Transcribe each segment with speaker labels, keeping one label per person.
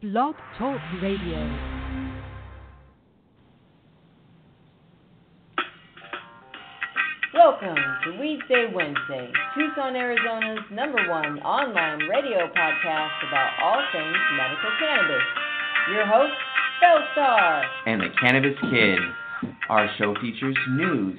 Speaker 1: Blog Talk Radio.
Speaker 2: Welcome to Weedsday Wednesday, Tucson, Arizona's number one online radio podcast about all things medical cannabis. Your host, Bellstar.
Speaker 3: and the Cannabis Kid. Our show features news,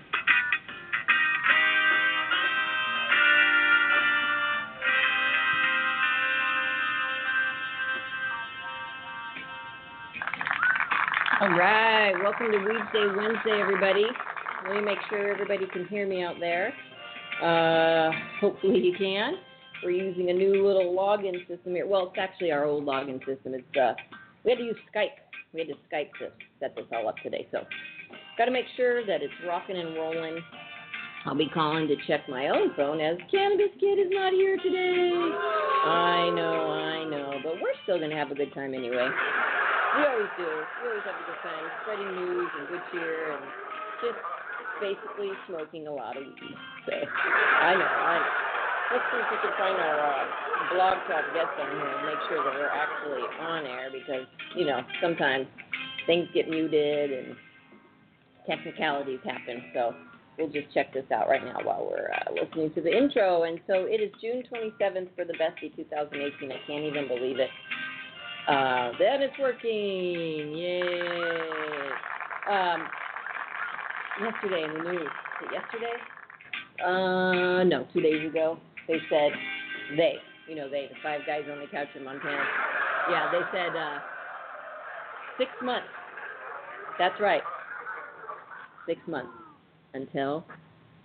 Speaker 2: All right, welcome to Weed Day Wednesday, everybody. Let me make sure everybody can hear me out there. Uh, hopefully you can. We're using a new little login system here. Well, it's actually our old login system. It's uh, we had to use Skype. We had to Skype to set this all up today. So, got to make sure that it's rocking and rolling. I'll be calling to check my own phone as Cannabis Kid is not here today. I know, I know, but we're still gonna have a good time anyway. We always do. We always have a good time spreading news and good cheer and just basically smoking a lot of weed. So I know, I know. Let's see if we can find our uh, blog talk guests on here and make sure that we're actually on air because, you know, sometimes things get muted and technicalities happen. So we'll just check this out right now while we're uh, listening to the intro. And so it is June 27th for the Bestie 2018. I can't even believe it. Uh, then it's working. Yay. Um, yesterday in the news. Yesterday? Uh, no, two days ago. They said they, you know, they, the five guys on the couch in Montana. Yeah, they said uh, six months. That's right. Six months until.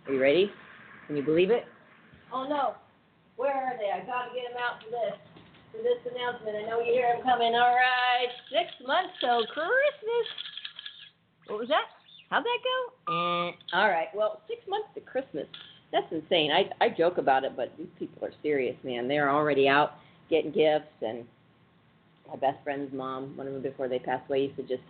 Speaker 2: Are you ready? Can you believe it? Oh no. Where are they? I gotta get them out for this for this announcement. I know you hear them coming. All right, six months till Christmas. What was that? How'd that go? Eh. All right. Well, six months to Christmas. That's insane. I I joke about it, but these people are serious, man. They're already out getting gifts, and my best friend's mom, one of them before they passed away, used to just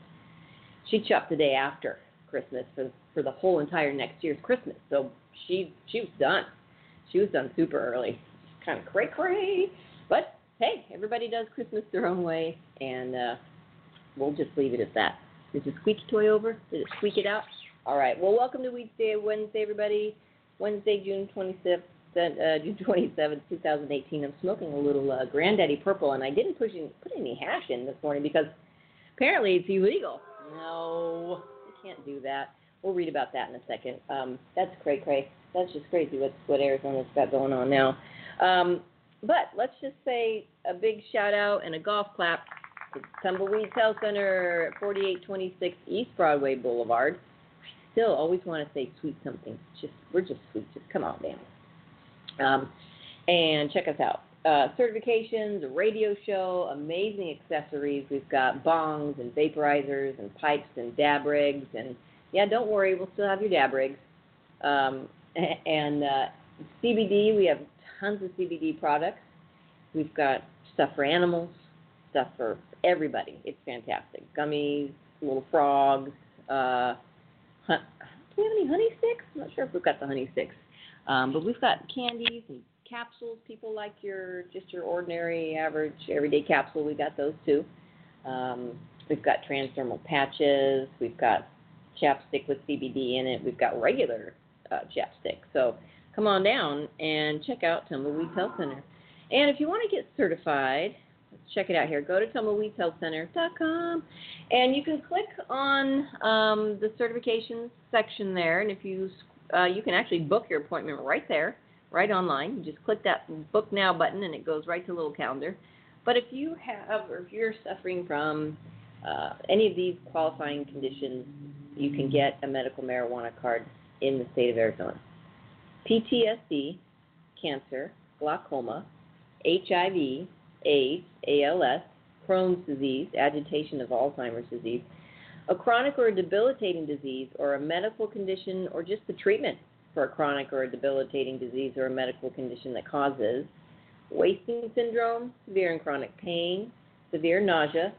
Speaker 2: she chopped the day after Christmas for for the whole entire next year's Christmas. So she she was done. She was done super early. Kind of cray cray, hey, everybody does Christmas their own way, and uh, we'll just leave it at that. Is the squeaky toy over? Did it squeak it out? All right. Well, welcome to Weedsday Wednesday, everybody. Wednesday, June 26th, uh, June 27th, 2018. I'm smoking a little uh, Granddaddy Purple, and I didn't push in, put any hash in this morning because apparently it's illegal. No, you can't do that. We'll read about that in a second. Um, that's cray cray. That's just crazy what what Arizona's got going on now. Um, but let's just say a big shout out and a golf clap to Tumbleweeds Health Center at 4826 East Broadway Boulevard. I still always want to say sweet something. Just we're just sweet. Just come on, it. Um, and check us out. Uh, certifications, a radio show, amazing accessories. We've got bongs and vaporizers and pipes and dab rigs. And yeah, don't worry, we'll still have your dab rigs. Um, and uh, CBD, we have tons of CBD products. We've got stuff for animals, stuff for everybody. It's fantastic. Gummies, little frogs. Uh, do we have any honey sticks? I'm not sure if we've got the honey sticks. Um, but we've got candies and capsules. People like your just your ordinary, average, everyday capsule. We got those too. Um, we've got transdermal patches. We've got chapstick with CBD in it. We've got regular uh, chapstick. So come on down and check out Tumbleweed Health Center. And if you want to get certified, check it out here. Go to tumbleweedshealthcenter.com, and you can click on um, the certification section there. And if you uh, you can actually book your appointment right there, right online. You just click that book now button, and it goes right to a little calendar. But if you have, or if you're suffering from uh, any of these qualifying conditions, you can get a medical marijuana card in the state of Arizona. PTSD, cancer, glaucoma, HIV, AIDS, ALS, Crohn's disease, agitation of Alzheimer's disease, a chronic or a debilitating disease, or a medical condition, or just the treatment for a chronic or a debilitating disease or a medical condition that causes wasting syndrome, severe and chronic pain, severe nausea,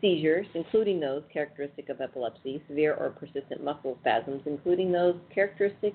Speaker 2: seizures, including those characteristic of epilepsy, severe or persistent muscle spasms, including those characteristic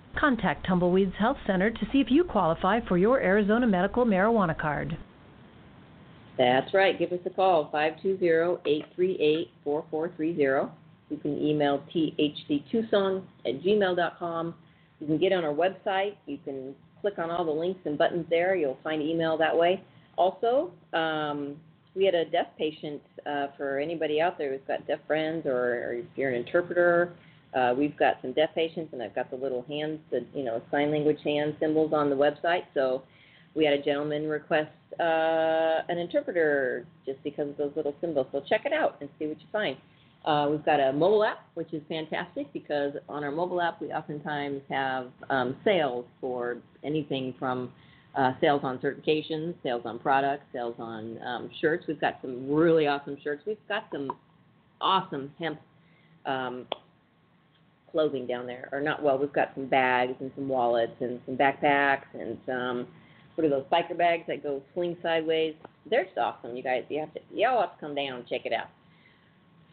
Speaker 1: Contact Tumbleweeds Health Center to see if you qualify for your Arizona medical marijuana card.
Speaker 2: That's right. Give us a call, 520-838-4430. You can email thctucson at gmail.com. You can get on our website. You can click on all the links and buttons there. You'll find email that way. Also, um, we had a deaf patient uh, for anybody out there who's got deaf friends or, or if you're an interpreter. Uh, we've got some deaf patients, and I've got the little hands, the you know sign language hand symbols on the website. So we had a gentleman request uh, an interpreter just because of those little symbols. So check it out and see what you find. Uh, we've got a mobile app, which is fantastic because on our mobile app we oftentimes have um, sales for anything from uh, sales on certifications, sales on products, sales on um, shirts. We've got some really awesome shirts. We've got some awesome hemp um, clothing down there, or not? Well, we've got some bags and some wallets and some backpacks and some what are those biker bags that go swing sideways? They're awesome, you guys. You have to you all have to come down and check it out.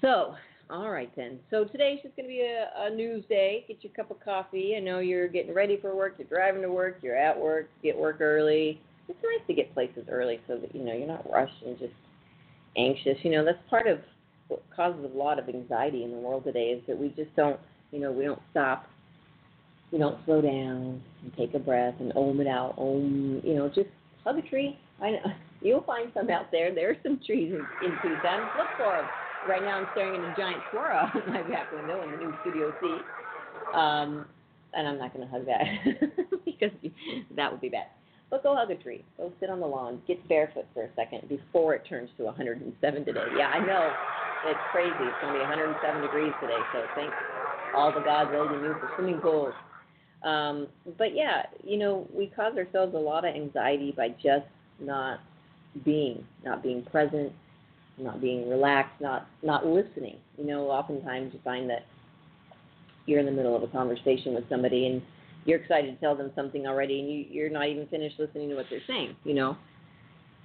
Speaker 2: So, all right then. So today's just to be a, a news day. Get your cup of coffee. I know you're getting ready for work. You're driving to work. You're at work. Get work early. It's nice to get places early so that you know you're not rushed and just anxious. You know that's part of what causes a lot of anxiety in the world today is that we just don't you know we don't stop you don't slow down and take a breath and om it out. Om, you know, just hug a tree. I know you'll find some out there. There are some trees in, in Tucson. Look for them. Right now, I'm staring at a giant saguaro out my back window in the new Studio C. Um, and I'm not going to hug that because that would be bad. But go hug a tree. Go sit on the lawn. Get barefoot for a second before it turns to 107 today. Yeah, I know. It's crazy. It's going to be 107 degrees today. So thank all the gods holding you for swimming pools. Um, but yeah, you know, we cause ourselves a lot of anxiety by just not being, not being present, not being relaxed, not not listening. You know, oftentimes you find that you're in the middle of a conversation with somebody and you're excited to tell them something already and you, you're not even finished listening to what they're saying, you know.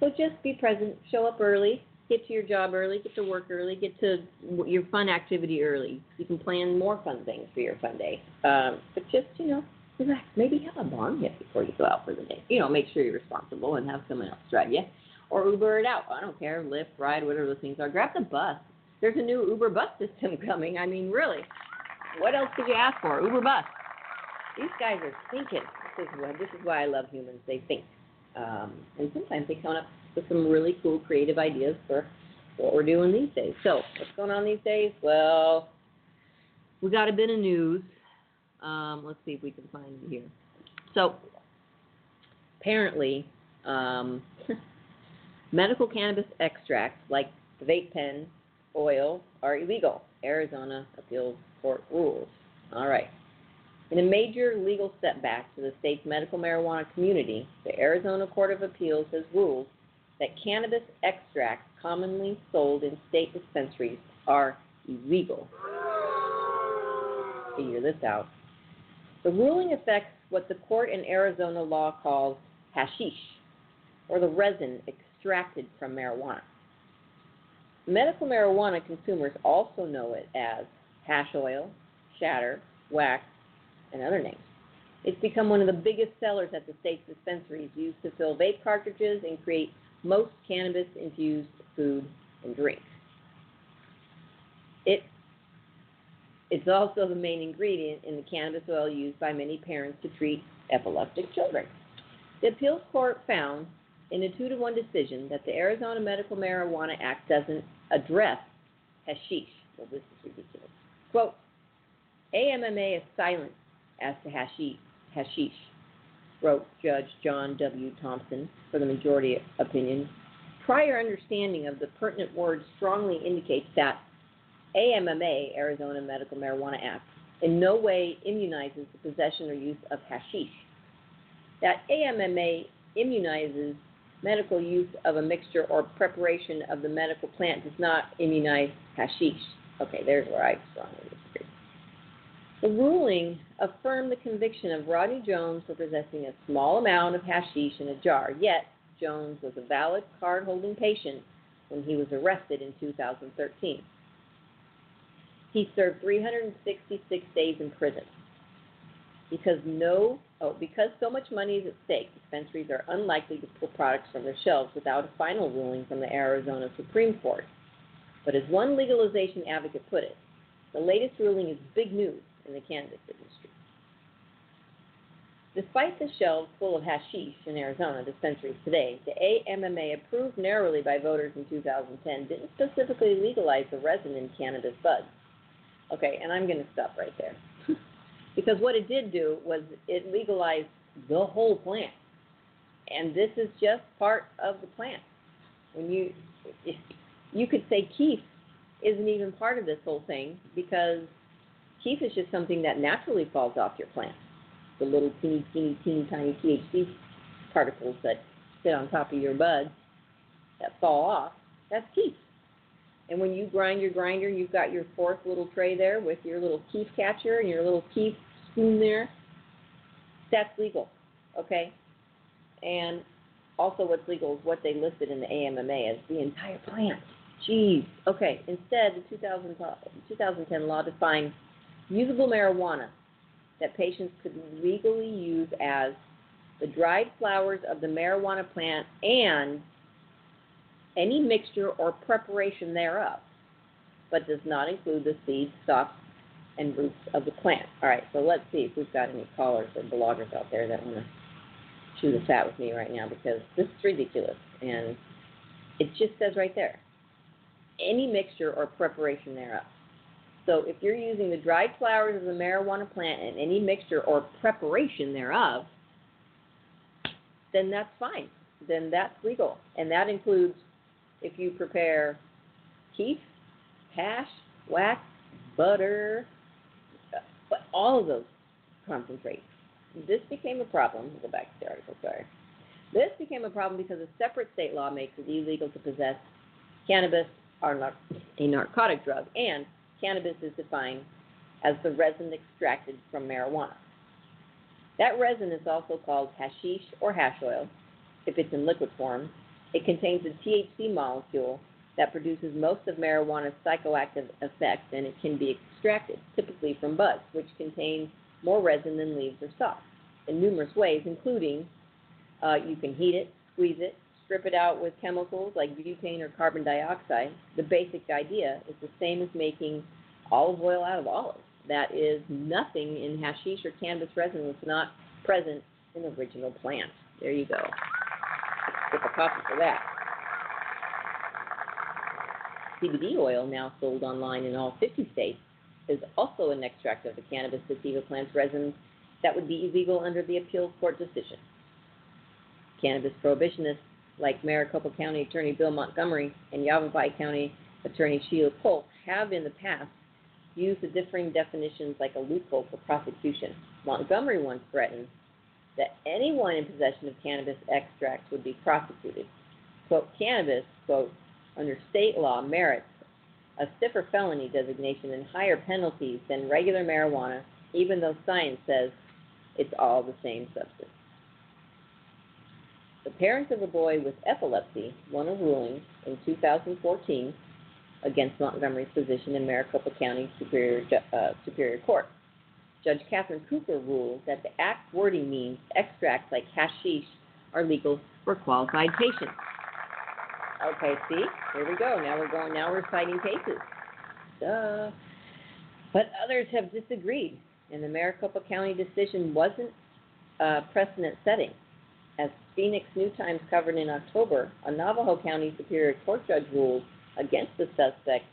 Speaker 2: So just be present, show up early, get to your job early, get to work early, get to your fun activity early. You can plan more fun things for your fun day. Um, but just, you know, relax. Maybe have a bong hit before you go out for the day. You know, make sure you're responsible and have someone else drive you. Or Uber it out. I don't care, Lyft, ride, whatever those things are. Grab the bus. There's a new Uber bus system coming. I mean, really. What else could you ask for? Uber bus. These guys are thinking. This is why, this is why I love humans. They think. Um, and sometimes they come up with some really cool creative ideas for what we're doing these days. So, what's going on these days? Well, we got a bit of news. Um, let's see if we can find it here. So, apparently, um, medical cannabis extracts like the vape pen oil are illegal. Arizona appeals court rules. All right. In a major legal setback to the state's medical marijuana community, the Arizona Court of Appeals has ruled that cannabis extracts commonly sold in state dispensaries are illegal. Figure this out. The ruling affects what the court in Arizona law calls hashish, or the resin extracted from marijuana. medical marijuana consumers also know it as hash oil, shatter, wax, and other names. It's become one of the biggest sellers at the state's dispensaries, used to fill vape cartridges and create most cannabis infused food and drinks. It it's also the main ingredient in the cannabis oil used by many parents to treat epileptic children. The appeals court found in a two to one decision that the Arizona Medical Marijuana Act doesn't address hashish. Well, this is ridiculous. Quote, AMMA is silent as to hashish, hashish, wrote Judge Jon W. Thompson for the majority opinion. Prior understanding of the pertinent words strongly indicates that AMMA, Arizona Medical Marijuana Act, in no way immunizes the possession or use of hashish. That AMMA immunizes medical use of a mixture or preparation of the medical plant does not immunize hashish. Okay, there's where I strongly. The ruling affirmed the conviction of Rodney Jones for possessing a small amount of hashish in a jar, yet Jones was a valid card holding patient when he was arrested in 2013. He served 366 days in prison. Because no, oh, because so much money is at stake, dispensaries are unlikely to pull products from their shelves without a final ruling from the Arizona Supreme Court. But as one legalization advocate put it, the latest ruling is big news in the cannabis industry. Despite the shelves full of hashish in Arizona dispensaries today, the AMMA, approved narrowly by voters in 2010, didn't specifically legalize the resin in cannabis buds. Okay, and I'm going to stop right there. because what it did do was it legalized the whole plant. And this is just part of the plant. When you you could say kief isn't even part of this whole thing because kief is just something that naturally falls off your plant. The little teeny, teeny, teeny, tiny THC particles that sit on top of your buds that fall off, that's kief. And when you grind your grinder, you've got your fourth little tray there with your little kief catcher and your little kief spoon there. That's legal, okay? And also, what's legal is what they listed in the AMMA as the entire plant. Jeez. Okay. Instead, the 2000, 2010 law defined usable marijuana that patients could legally use as the dried flowers of the marijuana plant and any mixture or preparation thereof, but does not include the seeds, stalks, and roots of the plant. All right, so let's see if we've got any callers or bloggers out there that want to chew the fat with me right now because this is ridiculous. And it just says right there any mixture or preparation thereof. So if you're using the dried flowers of the marijuana plant and any mixture or preparation thereof, then that's fine. Then that's legal. And that includes if you prepare kief, hash, wax, butter, uh, all of those concentrates. This became a problem. Go back to the article, sorry. This became a problem because a separate state law makes it illegal to possess cannabis, or a narcotic drug, and cannabis is defined as the resin extracted from marijuana. That resin is also called hashish or hash oil if it's in liquid form, it contains a THC molecule that produces most of marijuana's psychoactive effects, and it can be extracted, typically from buds, which contain more resin than leaves or stalks, in numerous ways, including uh, you can heat it, squeeze it, strip it out with chemicals like butane or carbon dioxide. The basic idea is the same as making olive oil out of olives. That is, nothing in hashish or cannabis resin was not present in the original plant. There you go Get a copy for that. CBD oil, now sold online in all 50 states, is also an extract of the cannabis sativa plant's resin that would be illegal under the appeals court decision. Cannabis prohibitionists like Maricopa County Attorney Bill Montgomery and Yavapai County Attorney Sheila Polk have in the past used the differing definitions like a loophole for prosecution. Montgomery once threatened that anyone in possession of cannabis extracts would be prosecuted. Quote, cannabis, quote, under state law merits a stiffer felony designation and higher penalties than regular marijuana, even though science says it's all the same substance. The parents of a boy with epilepsy won a ruling in 2014 against Montgomery's position in Maricopa County Superior, uh, Superior Court. Judge Catherine Cooper ruled that the Act wording means extracts like hashish are legal for qualified patients. Okay, see? Here we go. Now we're going, now we're citing cases. Duh. But others have disagreed, and the Maricopa County decision wasn't uh, precedent setting. Phoenix New Times covered in October, a Navajo County Superior Court judge ruled against the suspect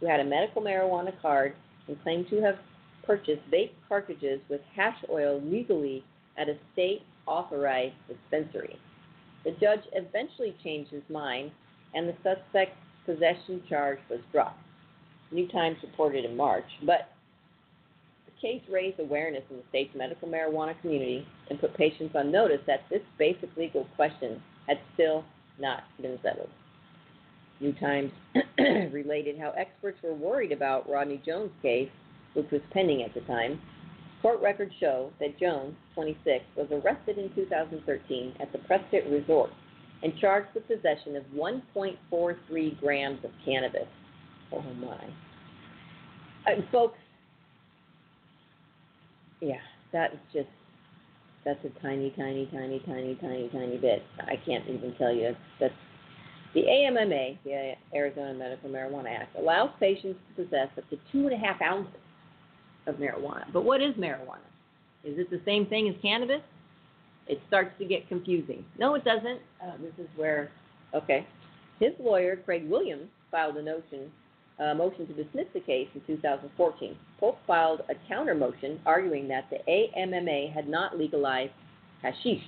Speaker 2: who had a medical marijuana card and claimed to have purchased vape cartridges with hash oil legally at a state authorized dispensary. The judge eventually changed his mind and the suspect's possession charge was dropped. New Times reported in March, but case raised awareness in the state's medical marijuana community and put patients on notice that this basic legal question had still not been settled. New Times related how experts were worried about Rodney Jones' case, which was pending at the time. Court records show that Jones, 26, was arrested in 2013 at the Prescott Resort and charged with possession of 1.43 grams of cannabis. Oh my. And folks, yeah, that is just, that's a tiny, tiny, tiny, tiny, tiny, tiny bit. I can't even tell you. That's, that's the AMMA, the Arizona Medical Marijuana Act, allows patients to possess up to two and a half ounces of marijuana. But what is marijuana? Is it the same thing as cannabis? It starts to get confusing. No, it doesn't. Uh, this is where, okay. His lawyer, Craig Williams, filed a notion, uh, motion to dismiss the case in 2014. Polk filed a counter motion arguing that the AMMA had not legalized hashish.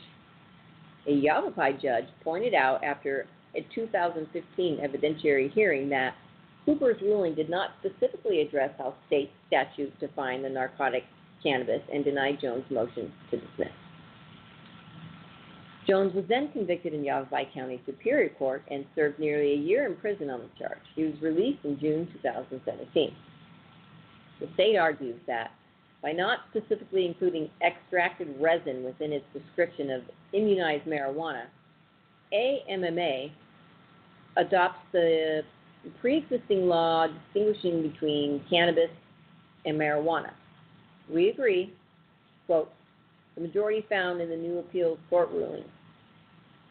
Speaker 2: A Yavapai judge pointed out after a 2015 evidentiary hearing that Cooper's ruling did not specifically address how state statutes define the narcotic cannabis and denied Jones' motion to dismiss. Jones was then convicted in Yavapai County Superior Court and served nearly a year in prison on the charge. He was released in June 2017. The state argues that by not specifically including extracted resin within its description of immunized marijuana, AMMA adopts the pre-existing law distinguishing between cannabis and marijuana. We agree, quote, the majority found in the new appeals court ruling.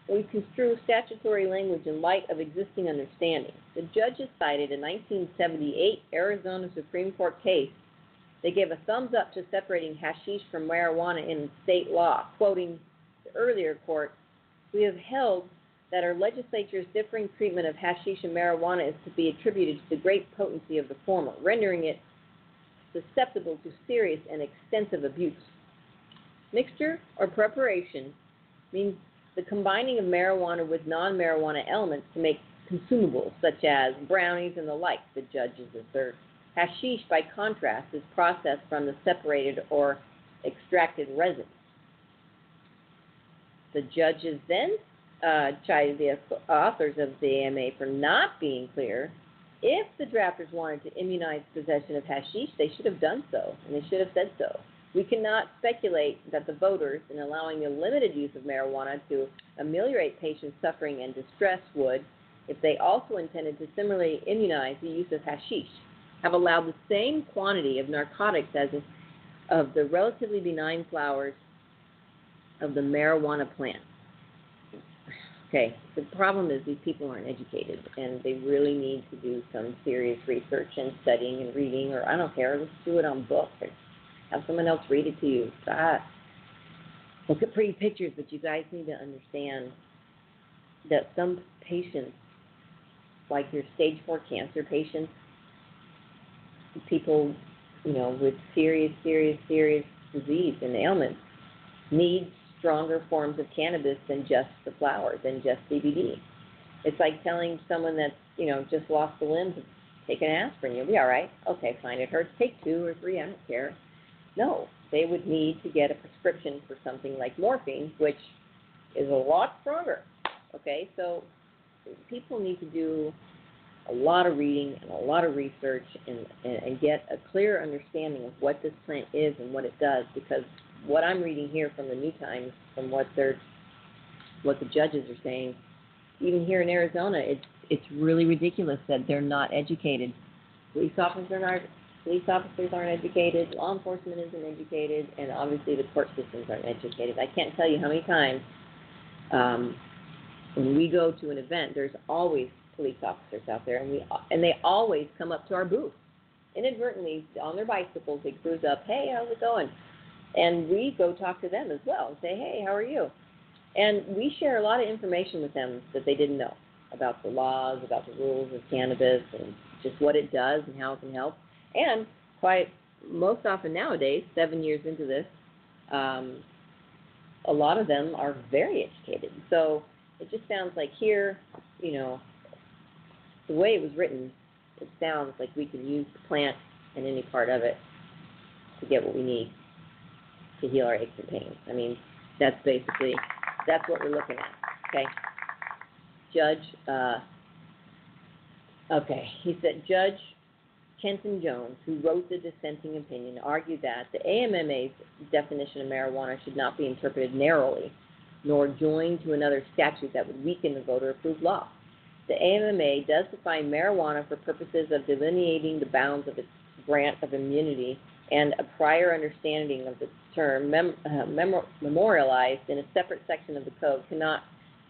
Speaker 2: We construe statutory language in light of existing understanding. The judges cited a 1978 Arizona Supreme Court case. They gave a thumbs up to separating hashish from marijuana in state law, quoting the earlier court, we have held that our legislature's differing treatment of hashish and marijuana is to be attributed to the great potency of the former, rendering it susceptible to serious and extensive abuse. Mixture or preparation means the combining of marijuana with non marijuana elements to make consumables, such as brownies and the like, the judges assert. Hashish, by contrast, is processed from the separated or extracted resin. The judges then uh, chided the authors of the AMA for not being clear. If the drafters wanted to immunize possession of hashish, they should have done so, and they should have said so. We cannot speculate that the voters, in allowing the limited use of marijuana to ameliorate patients' suffering and distress, would, if they also intended to similarly immunize the use of hashish, have allowed the same quantity of narcotics as of the relatively benign flowers of the marijuana plant. Okay, the problem is these people aren't educated and they really need to do some serious research and studying and reading, or I don't care, let's do it on books have someone else read it to you. Ah, look at pretty pictures, but you guys need to understand that some patients, like your stage four cancer patients, people, you know, with serious, serious, serious disease and ailments, need stronger forms of cannabis than just the flower, than just CBD. It's like telling someone that's, you know, just lost a limb to take an aspirin. You'll be all right. Okay, fine. It hurts. Take two or three. I don't care. No, they would need to get a prescription for something like morphine, which is a lot stronger. Okay, so people need to do a lot of reading and a lot of research and, and, get a clear understanding of what this plant is and what it does because what I'm reading here from the New Times, from what they're, what the judges are saying, even here in Arizona, it's it's really ridiculous that they're not educated. Police officers aren't police officers aren't educated, law enforcement isn't educated, and obviously the court systems aren't educated. I can't tell you how many times um, when we go to an event, there's always police officers out there, and we and they always come up to our booth inadvertently on their bicycles. They cruise up, hey, how's it going? And we go talk to them as well and say, hey, how are you? And we share a lot of information with them that they didn't know about the laws, about the rules of cannabis, and just what it does and how it can help. And quite most often nowadays, seven years into this, um, a lot of them are very educated. So it just sounds like here, you know, the way it was written, it sounds like we can use the plant and any part of it to get what we need to heal our aches and pains. I mean, that's basically that's what we're looking at. Okay. Judge. Uh, okay, he said Judge Kenton Jones, who wrote the dissenting opinion, argued that the AMMA's definition of marijuana should not be interpreted narrowly, nor joined to another statute that would weaken the voter-approved law. The AMMA does define marijuana for purposes of delineating the bounds of its grant of immunity and a prior understanding of the term mem- uh, mem- memorialized in a separate section of the code cannot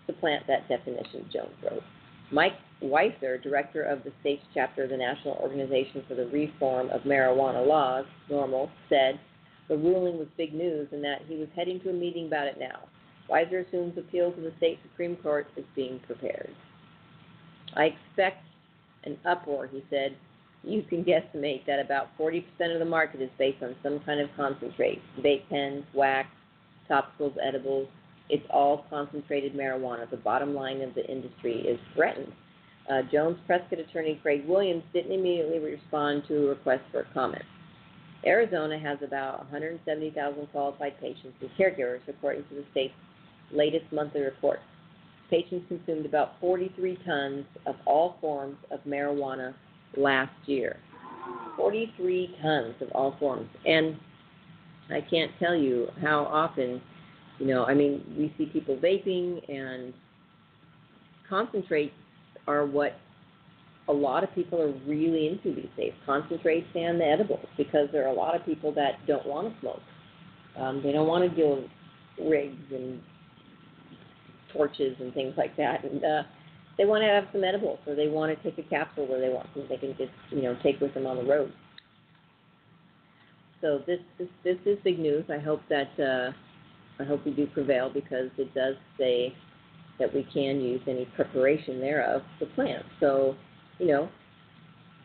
Speaker 2: supplant that definition, Jones wrote. Mike Weiser, director of the state's chapter of the National Organization for the Reform of Marijuana Laws, NORML, said the ruling was big news and that he was heading to a meeting about it now. Weiser assumes appeal to the state Supreme Court is being prepared. I expect an uproar, he said, you can guesstimate that about 40% of the market is based on some kind of concentrate vape pens, wax, topicals, edibles. It's all concentrated marijuana. The bottom line of the industry is threatened. Uh, Jones Prescott attorney Craig Williams didn't immediately respond to a request for a comment. Arizona has about 170,000 qualified patients and caregivers, according to the state's latest monthly report. Patients consumed about 43 tons of all forms of marijuana last year. 43 tons of all forms. And I can't tell you how often, you know, I mean, we see people vaping and concentrates are what a lot of people are really into these days. Concentrates and the edibles because there are a lot of people that don't want to smoke. Um, they don't want to deal with rigs and torches and things like that. And uh, they want to have some edibles, or they want to take a capsule where they want something they can just you know take with them on the road. So this this this is big news. I hope that uh, I hope we do prevail because it does say that we can use any preparation thereof for plants. So you know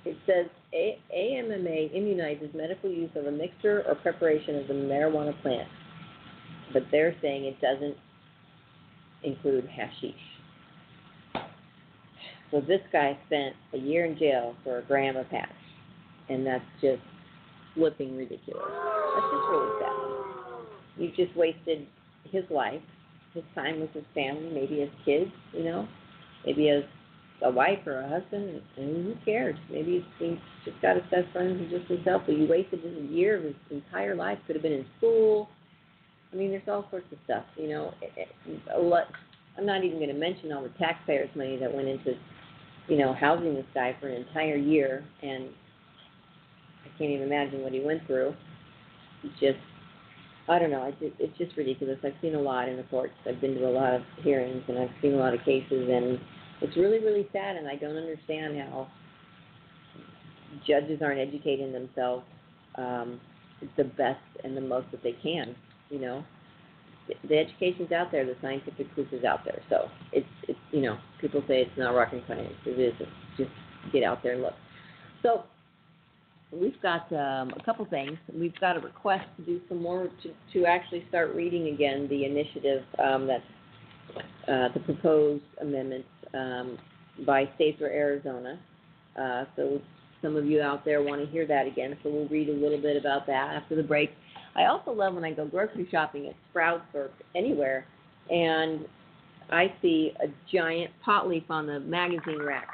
Speaker 2: it says a- AMMA immunizes medical use of a mixture or preparation of the marijuana plant, but they're saying it doesn't include hashish. So this guy spent a year in jail for a gram of hash, and that's just flipping ridiculous. That's just really sad. You just wasted his life, his time with his family, maybe his kids, you know, maybe as a wife or a husband, and who cares? Maybe he's just got his best friends and just himself, but you wasted a year of his entire life. Could have been in school. I mean, there's all sorts of stuff, you know. A lot, I'm not even going to mention all the taxpayers' money that went into you know, housing this guy for an entire year, and I can't even imagine what he went through. Just, I don't know. It's it's just ridiculous. I've seen a lot in the courts. I've been to a lot of hearings, and I've seen a lot of cases, and it's really, really sad. And I don't understand how judges aren't educating themselves um, the best and the most that they can. You know, the education's out there, the scientific proof is out there. So it's it's you know people say it's not rocket science. It isn't. Just get out there and look. So we've got um, a couple things. We've got a request to do some more to to actually start reading again the initiative um, that's uh, the proposed amendments um, by States for Arizona. Uh, so some of you out there want to hear that again. So we'll read a little bit about that after the break. I also love when I go grocery shopping at Sprouts or anywhere, and I see a giant pot leaf on the magazine rack.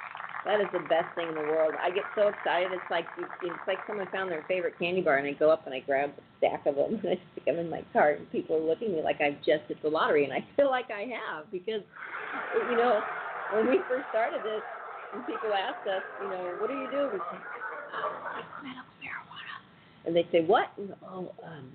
Speaker 2: That is the best thing in the world. I get so excited. It's like it's like someone found their favorite candy bar, and I go up and I grab a stack of them and I stick them in my cart, and people are looking at me like I've just hit the lottery, and I feel like I have because, you know, when we first started this, and people asked us, you know, what are you doing? We say, oh, medical marijuana. And they say, what? And oh, um,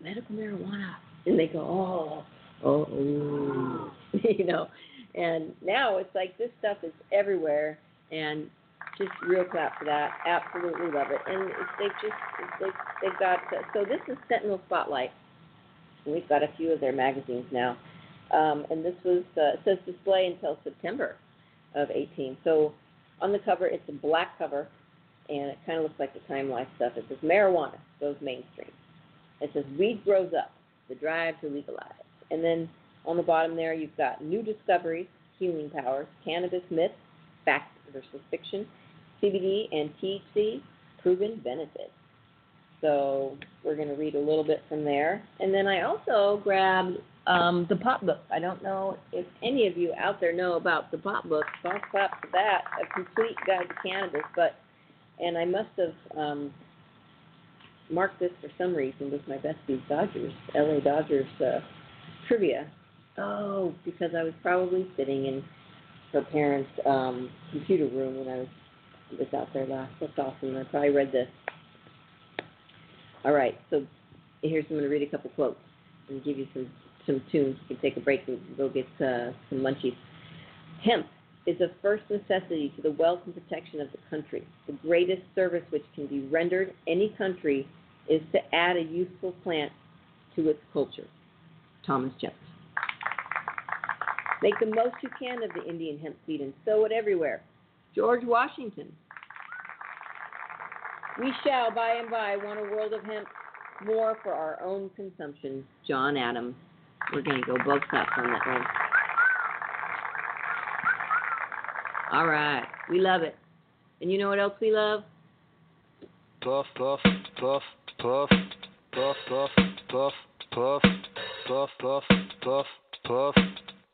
Speaker 2: medical marijuana. And they go, oh, oh, oh. you know. And now it's like this stuff is everywhere, and just real clap for that. Absolutely love it. And they've just they've, they've got uh, so this is Centennial Spotlight. We've got a few of their magazines now, um, and this was uh, says display until September of 18. So on the cover, it's a black cover, and it kind of looks like the Time Life stuff. It says marijuana goes mainstream. It says weed grows up, the drive to legalize. And then on the bottom there, you've got new discoveries, healing powers, cannabis myths, fact versus fiction, CBD and THC, proven benefits. So we're going to read a little bit from there. And then I also grabbed um, the Pot Book. I don't know if any of you out there know about the Pot Book. So I'll clap for that, a complete guide to cannabis. But and I must have um, marked this for some reason with my besties Dodgers, LA Dodgers uh, trivia. Oh, because I was probably sitting in her parents' um, computer room when I was was out there last. That's awesome. I probably read this. All right, so here's I'm going to read a couple quotes and give you some some tunes. You can take a break and go get uh, some munchies. Hemp is a first necessity to the wealth and protection of the country. The greatest service which can be rendered any country is to add a useful plant to its culture. Thomas Jefferson. Make the most you can of the Indian hemp seed and sow it everywhere. George Washington. We shall by and by want a world of hemp more for our own consumption. John Adams. We're going to go both claps on that one. All right. We love it. And you know what else we love?
Speaker 4: Puff, puff, puff, puff, puff, puff, puff, puff, puff, puff, puff, puff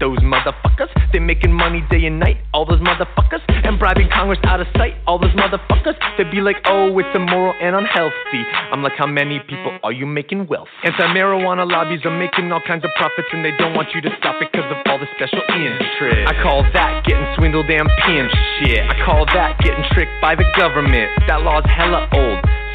Speaker 5: those motherfuckers. They're making money day and night, all those motherfuckers. And bribing Congress out of sight, all those motherfuckers. They'd be like, oh, it's immoral and unhealthy. I'm like, how many people are you making wealth? Anti marijuana lobbies are making all kinds of profits and they don't want you to stop it because of all the special interest. I call that getting swindled and pimped shit. I call that getting tricked by the government. That law's hella old.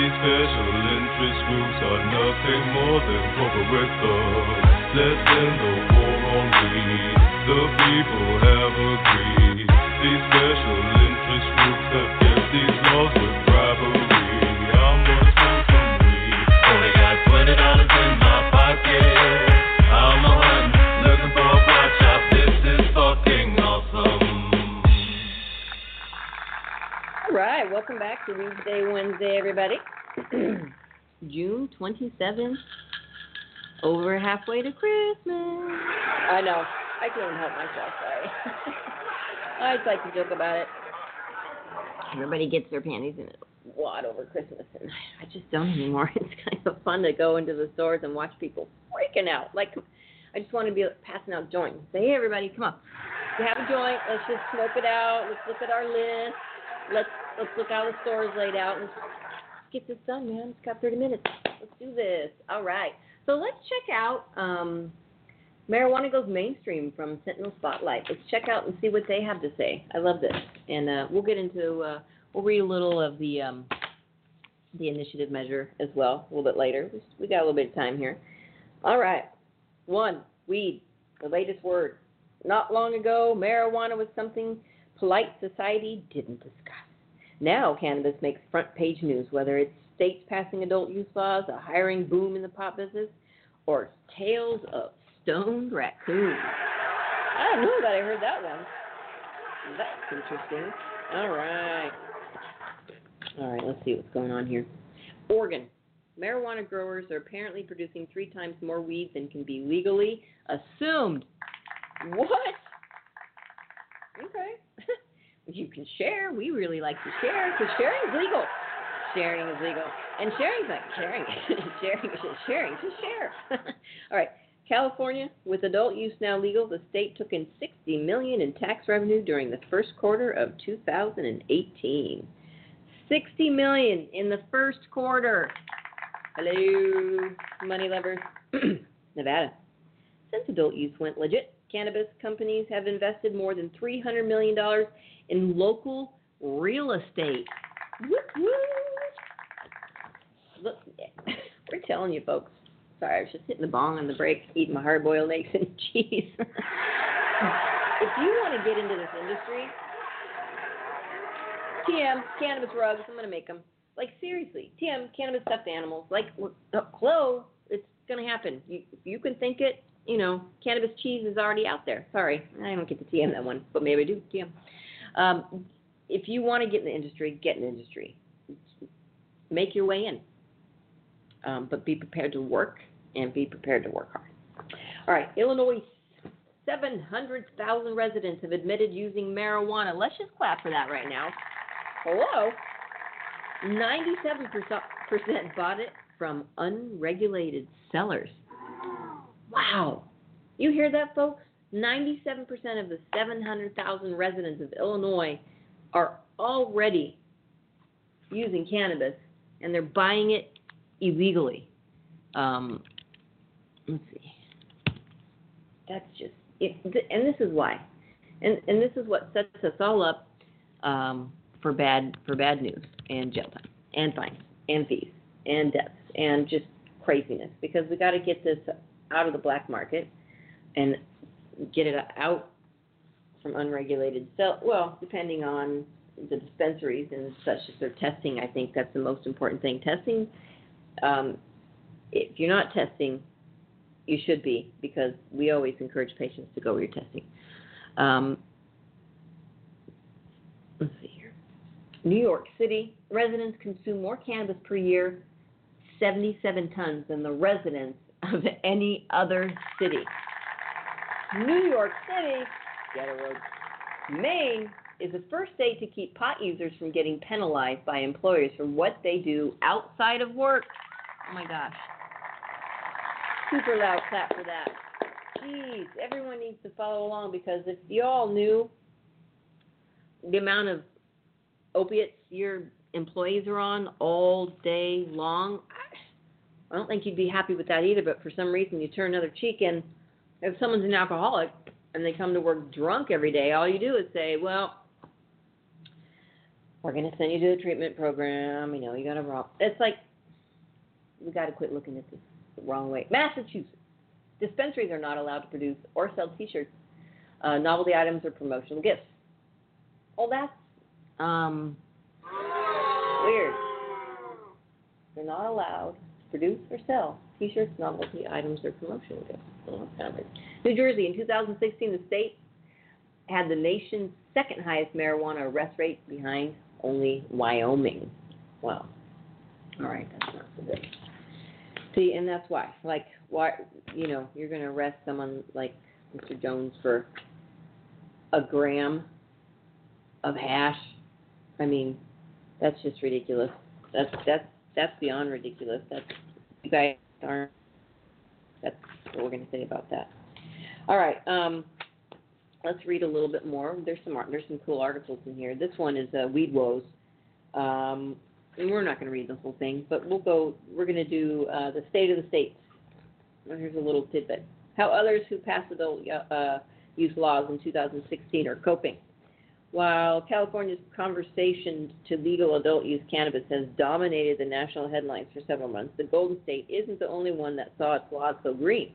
Speaker 6: These special interest groups are nothing more than corporate thugs. Let's end the war on weed. The people have agreed. These special
Speaker 2: All right, welcome back to Weedsday Wednesday, everybody. June 27th, over halfway to Christmas. I know, I couldn't help myself, sorry. I just like to joke about it. Everybody gets their panties in a wad over Christmas, and I just don't anymore. It's kind of fun to go into the stores and watch people freaking out. Like, I just want to be passing out joints. Say, hey, everybody, come on. If you have a joint, let's just smoke it out. Let's look at our list. Let's let's look how the store is laid out and get this done, man. It's got 30 minutes. Let's do this. All right. So let's check out um, Marijuana Goes Mainstream from Centennial Spotlight. Let's check out and see what they have to say. I love this, and uh, we'll get into uh, we'll read a little of the um, the initiative measure as well a little bit later. We got a little bit of time here. All right. One, weed, the latest word. Not long ago, marijuana was something polite society didn't discuss. Now, cannabis makes front page news, whether it's states passing adult use laws, a hiring boom in the pot business, or tales of stoned raccoons. I don't know that I heard that one. That's interesting. All right. All right, let's see what's going on here. Oregon. Marijuana growers are apparently producing three times more weed than can be legally assumed. What? Okay. You can share. We really like to share because sharing is legal. Sharing is legal. And sharing's like sharing. sharing sharing. Just share. All right. California, with adult use now legal, the state took in 60 million in tax revenue during the first quarter of 2018. 60 million in the first quarter. Hello, money lovers. Nevada. Since adult use went legit, cannabis companies have invested more than $300 million in local real estate. Look, we're telling you, folks. Sorry, I was just hitting the bong on the break, eating my hard boiled eggs and cheese. if you want to get into this industry, TM, cannabis rugs, I'm going to make them. Like, seriously, TM, cannabis stuffed animals. Like, hello, uh, it's going to happen. You, you can think it, you know, cannabis cheese is already out there. Sorry, I don't get to TM that one, but maybe I do TM. Um, if you want to get in the industry, get in the industry. Make your way in. Um, but be prepared to work and be prepared to work hard. All right, Illinois, 700,000 residents have admitted using marijuana. Let's just clap for that right now. Hello? 97% bought it from unregulated sellers. Wow. You hear that, folks? 97% of the 700,000 residents of Illinois are already using cannabis and they're buying it illegally. Um, let's see. That's just it, and this is why, and and this is what sets us all up um, for bad for bad news and jail time and fines and fees and deaths and just craziness because we got to get this out of the black market and get it out from unregulated sell. Well, depending on the dispensaries and such as their testing, I think that's the most important thing. Testing. Um, if you're not testing, you should be because we always encourage patients to go where you're testing. Um, let's see here. New York City residents consume more cannabis per year, 77 tons, than the residents of any other city. New York City, Ghetto Road, Maine, is the first state to keep pot users from getting penalized by employers for what they do outside of work. Oh my gosh. Super loud clap for that. Jeez, everyone needs to follow along because if you all knew the amount of opiates your employees are on all day long, don't think you'd be happy with that either. But for some reason, you turn another cheek, and if someone's an alcoholic and they come to work drunk every day, all you do is say, "Well, we're to send you to a treatment program. You know, you got to wrong." It's like we got to quit looking at this the wrong way. Massachusetts dispensaries are not allowed to produce or sell T-shirts, uh, novelty items, or promotional gifts. Oh, that's um, weird. They're not allowed produce or sell T-shirts, novelty items, or promotional gifts. New Jersey, in 2016, the state had the nation's second highest marijuana arrest rate behind only Wyoming. Wow. All right, that's not so good. See, and that's why. Like, why, you know, you're going to arrest someone like Mr. Jones for a gram of hash. I mean, that's just ridiculous. That's that's that's beyond ridiculous. That's you guys aren't. That's what we're going to say about that. All right. Um, let's read a little bit more. There's some there's some cool articles in here. This one is uh, Weed Woes. Um, and we're not going to read the whole thing, but we'll go. We're going to do uh, the state of the states. Here's a little tidbit: how others who passed adult uh, use laws in 2016 are coping. While California's conversation to legal adult use cannabis has dominated the national headlines for several months, the Golden State isn't the only one that saw its laws go green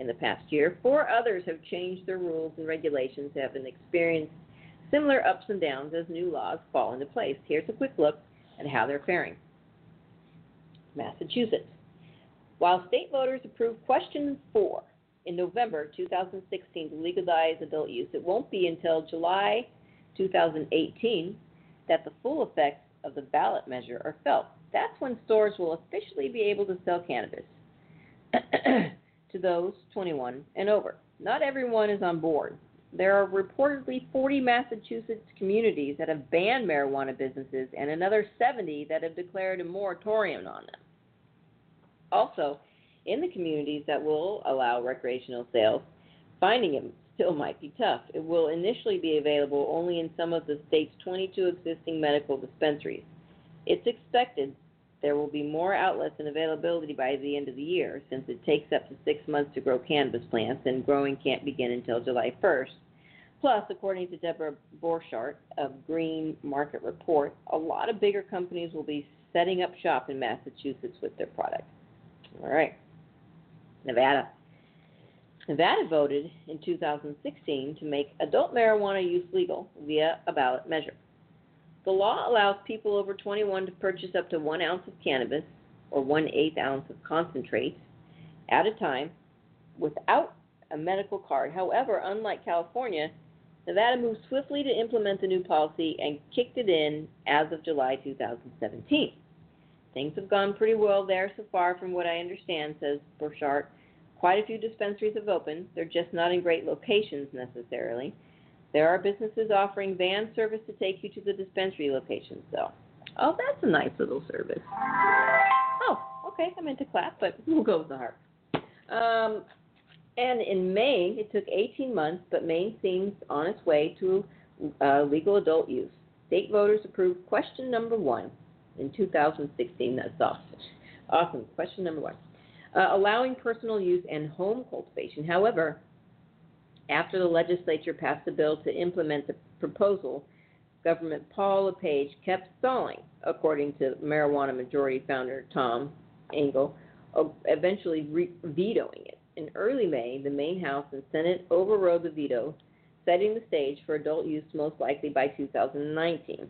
Speaker 2: in the past year. Four others have changed their rules and regulations, and have experienced similar ups and downs as new laws fall into place. Here's a quick look at how they're faring. Massachusetts. While state voters approved question four in November 2016 to legalize adult use, it won't be until July 2018 that the full effects of the ballot measure are felt. That's when stores will officially be able to sell cannabis to those 21 and over. Not everyone is on board. There are reportedly 40 Massachusetts communities that have banned marijuana businesses and another 70 that have declared a moratorium on them. Also, in the communities that will allow recreational sales, finding still might be tough. It will initially be available only in some of the state's 22 existing medical dispensaries. It's expected there will be more outlets and availability by the end of the year, since it takes up to six months to grow cannabis plants and growing can't begin until July 1st. Plus, according to Deborah Borchardt of Green Market Report, a lot of bigger companies will be setting up shop in Massachusetts with their products. All right. Nevada. Nevada voted in 2016 to make adult marijuana use legal via a ballot measure. The law allows people over 21 to purchase up to one ounce of cannabis or one eighth ounce of concentrate at a time without a medical card. However, unlike California, Nevada moved swiftly to implement the new policy and kicked it in as of July 2017. Things have gone pretty well there so far, from what I understand, says Borchardt. Quite a few dispensaries have opened. They're just not in great locations necessarily. There are businesses offering van service to take you to the dispensary locations, though. Oh, that's a nice little service. Oh, okay. I meant to clap, but we'll go with the heart. Um, and in Maine, it took 18 months, but Maine seems on its way to uh, legal adult use. State voters approved question number one in 2016. That's awesome. Awesome. Question number one. Uh, allowing personal use and home cultivation. However, after the legislature passed a bill to implement the proposal, Government Paul LePage kept stalling, according to marijuana majority founder Tom Angell, eventually re- vetoing it. In early May, the Maine House and Senate overrode the veto, setting the stage for adult use most likely by 2019.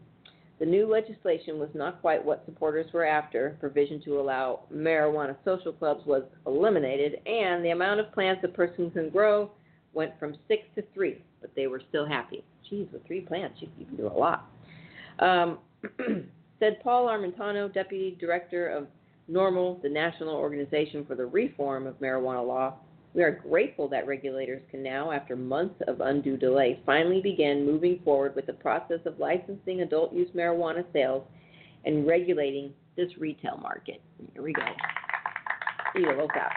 Speaker 2: The new legislation was not quite what supporters were after. Provision to allow marijuana social clubs was eliminated, and the amount of plants a person can grow went from six to three, but they were still happy. Geez, with three plants, you, you can do a lot. Um, said Paul Armentano, Deputy Director of NORML, the National Organization for the Reform of Marijuana Law. We are grateful that regulators can now, after months of undue delay, finally begin moving forward with the process of licensing adult use marijuana sales and regulating this retail market. Here we go. See look out.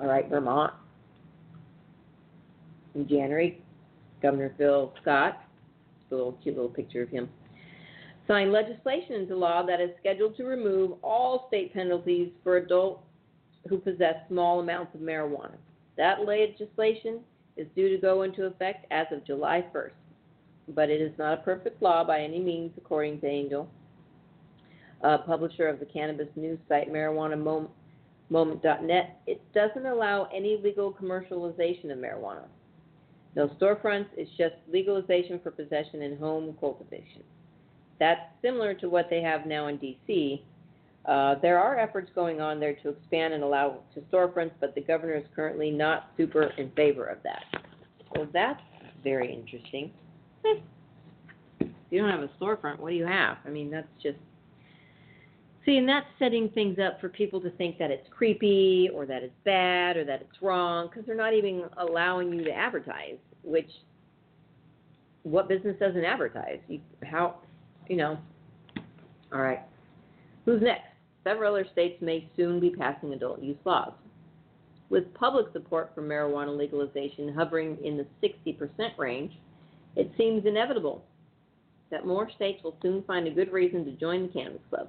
Speaker 2: All right, Vermont. In January, Governor Phil Scott, a little cute little picture of him, signed legislation into law that is scheduled to remove all state penalties for adults who possess small amounts of marijuana. That legislation is due to go into effect as of July 1st, but it is not a perfect law by any means, according to Angell, uh, publisher of the cannabis news site Marijuana Moment. Moment.net, it doesn't allow any legal commercialization of marijuana. No storefronts, it's just legalization for possession and home cultivation. That's similar to what they have now in DC. Uh, there are efforts going on there to expand and allow to storefronts, but the governor is currently not super in favor of that. So that's very interesting. you don't have a storefront, what do you have? I mean, that's just See, and that's setting things up for people to think that it's creepy or that it's bad or that it's wrong because they're not even allowing you to advertise. Which, what business doesn't advertise? You, how, you know? All right. Who's next? Several other states may soon be passing adult use laws. With public support for marijuana legalization hovering in the 60% range, it seems inevitable that more states will soon find a good reason to join the Cannabis Club.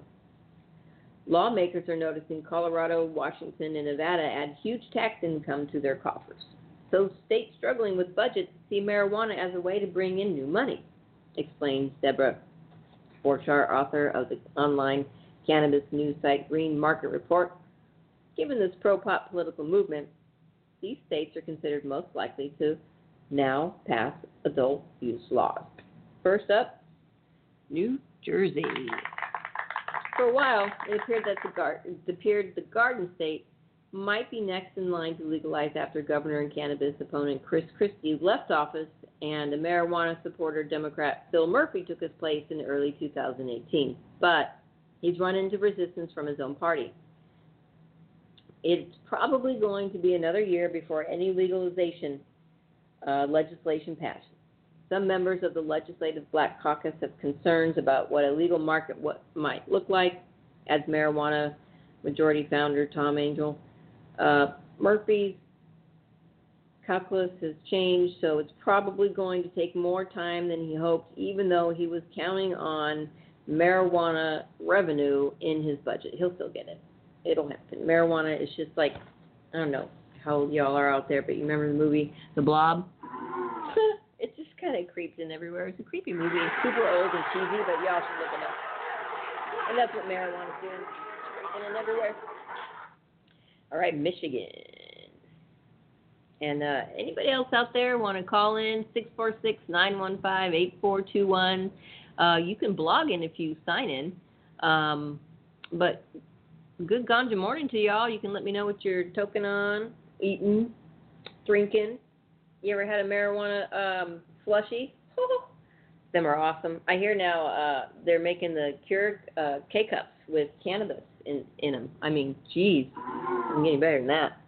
Speaker 2: Lawmakers are noticing Colorado, Washington, and Nevada add huge tax income to their coffers. So states struggling with budgets see marijuana as a way to bring in new money, explains Deborah Borchardt, author of the online cannabis news site Green Market Report. Given this pro pot political movement, these states are considered most likely to now pass adult use laws. First up, New Jersey. For a while, it appeared that the, gar- it appeared the Garden State might be next in line to legalize after Governor and cannabis opponent Chris Christie left office and a marijuana supporter Democrat Phil Murphy took his place in early 2018. But he's run into resistance from his own party. It's probably going to be another year before any legalization uh, legislation passes. Some members of the Legislative Black Caucus have concerns about what a legal market what might look like, as marijuana majority founder Tom Angell. Uh, Murphy's calculus has changed, so it's probably going to take more time than he hoped, even though he was counting on marijuana revenue in his budget. He'll still get it. It'll happen. Marijuana is just like I don't know how y'all are out there, but you remember the movie The Blob? it just kind of creeped in everywhere. It's a creepy movie. It's super old and cheesy, but y'all should look it up. And that's what marijuana's doing. Creeping in everywhere. All right, Michigan. And uh, anybody else out there want to call in 646 915 8421? Uh, you can blog in if you sign in. Um, but good ganja morning to y'all. You can let me know what you're toking on, eating, drinking. You ever had a marijuana um, slushy? Them are awesome. I hear now uh, they're making the Keurig uh, K cups with cannabis in in them. I mean, geez, I'm getting better than that.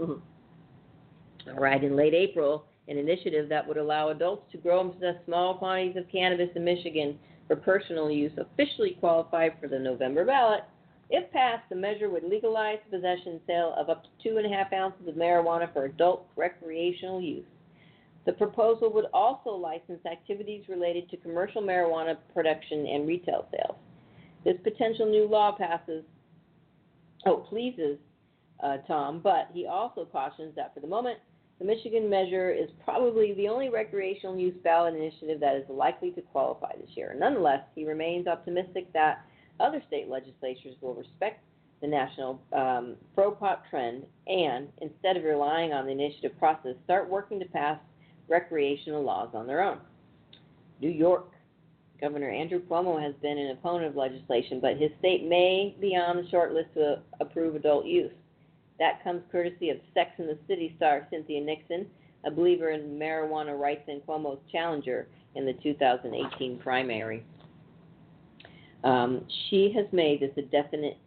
Speaker 2: Mm-hmm. All right, in late April, an initiative that would allow adults to grow and possess small quantities of cannabis in Michigan for personal use officially qualified for the November ballot. If passed, the measure would legalize the possession and sale of up to two and a half ounces of marijuana for adult recreational use. The proposal would also license activities related to commercial marijuana production and retail sales. This potential new law passes, oh, pleases uh, Tom, but he also cautions that for the moment, the Michigan measure is probably the only recreational use ballot initiative that is likely to qualify this year. Nonetheless, he remains optimistic that other state legislatures will respect the national um, pro pot trend and, instead of relying on the initiative process, start working to pass recreational laws on their own. New York. Governor Andrew Cuomo has been an opponent of legislation, but his state may be on the short list to approve adult use. That comes courtesy of Sex and the City star Cynthia Nixon, a believer in marijuana rights and Cuomo's challenger in the 2018 primary. Um, she has made this a definite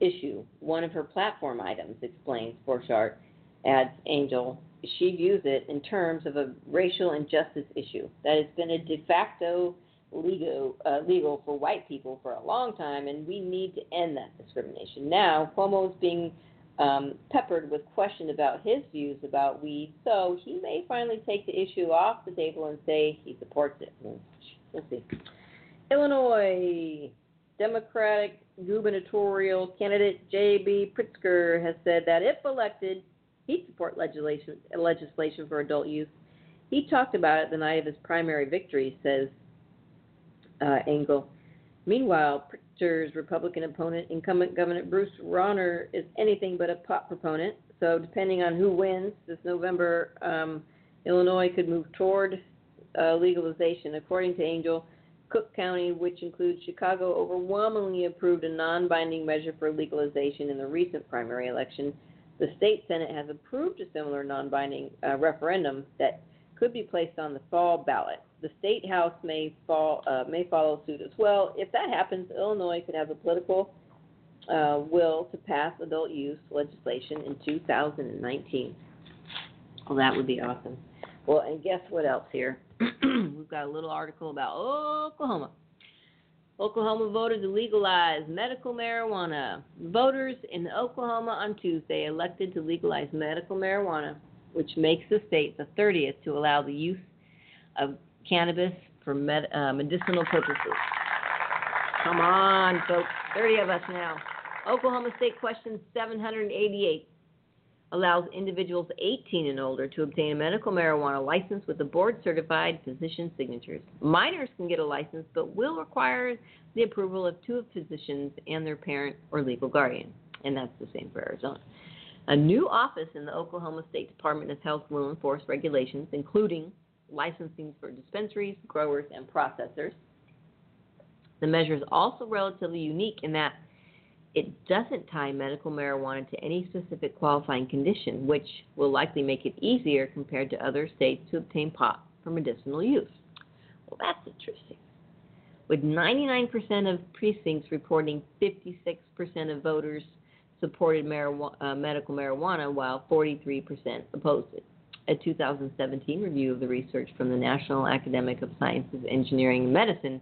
Speaker 2: issue. One of her platform items, explains Borchardt, adds Angell. She views it in terms of a racial injustice issue that has been a de facto legal uh, legal for white people for a long time, and we need to end that discrimination. Now, Cuomo is being um, peppered with questions about his views about weed, so he may finally take the issue off the table and say he supports it. We'll see. Illinois Democratic gubernatorial candidate J.B. Pritzker has said that if elected, he'd support legislation legislation for adult use. He talked about it the night of his primary victory, says uh, Angell. Meanwhile, Pritzker's Republican opponent, incumbent Governor Bruce Rauner, is anything but a pot proponent. So, depending on who wins this November, um, Illinois could move toward uh, legalization. According to Angell, Cook County, which includes Chicago, overwhelmingly approved a non binding measure for legalization in the recent primary election. The state Senate has approved a similar non binding uh, referendum that could be placed on the fall ballot. The state house may fall uh, may follow suit as well. If that happens, Illinois could have a political uh, will to pass adult use legislation in 2019. Well, that would be awesome. Well, and guess what else here? We've got a little article about Oklahoma. Oklahoma voters to legalize medical marijuana. Voters in Oklahoma on Tuesday elected to legalize medical marijuana, which makes the state the 30th to allow the use of cannabis for med- uh, medicinal purposes. Come on, folks. 30 of us now. Oklahoma State Question 788 allows individuals 18 and older to obtain a medical marijuana license with a board certified physician signatures. Minors can get a license but will require the approval of two physicians and their parent or legal guardian. And that's the same for Arizona. A new office in the Oklahoma State Department of Health will enforce regulations, including licensing for dispensaries, growers, and processors. The measure is also relatively unique in that it doesn't tie medical marijuana to any specific qualifying condition, which will likely make it easier compared to other states to obtain pot for medicinal use. Well, that's interesting. With 99% of precincts reporting 56% of voters supported marijuana, uh, medical marijuana, while 43% opposed it. A 2017 review of the research from the National Academic of Sciences, Engineering, and Medicine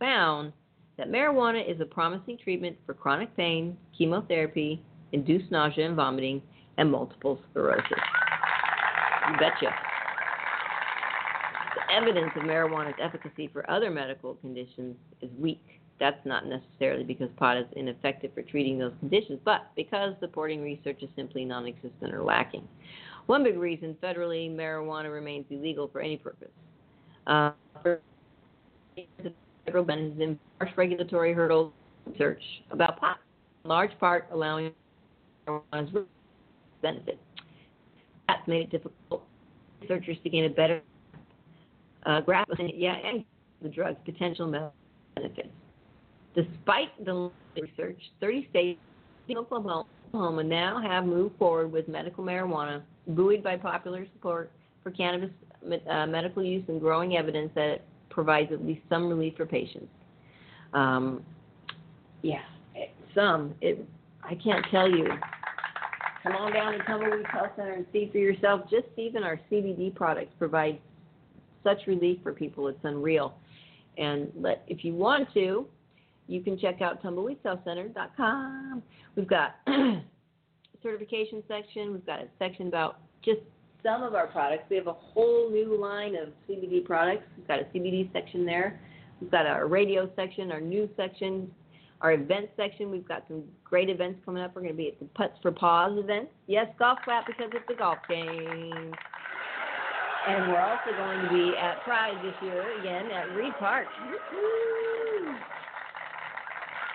Speaker 2: found that marijuana is a promising treatment for chronic pain, chemotherapy, induced nausea and vomiting, and multiple sclerosis. You betcha. The evidence of marijuana's efficacy for other medical conditions is weak. That's not necessarily because pot is ineffective for treating those conditions, but because supporting research is simply non existent or lacking. One big reason federally marijuana remains illegal for any purpose. Uh, federal benefits in harsh regulatory hurdles research about pot, in large part allowing marijuana's benefit. That's made it difficult for researchers to gain a better uh, grasp of yeah, and the drug's potential benefits. Despite the research, 30 states, Oklahoma, Oklahoma now have moved forward with medical marijuana, buoyed by popular support for cannabis uh, medical use and growing evidence that it provides at least some relief for patients. Um, yeah, some. It, I can't tell you. Come on down to Tumbleweed Health Center and see for yourself. Just even our CBD products provide such relief for people. It's unreal. And let, if you want to, you can check out tumbleweedhealthcenter.com. We've got certification section. We've got a section about just some of our products. We have a whole new line of CBD products. We've got a CBD section there. We've got our radio section, our news section, our event section. We've got some great events coming up. We're going to be at the Putts for Paws event. Yes, golf clap because it's a golf game. And we're also going to be at Pride this year again at Reid Park.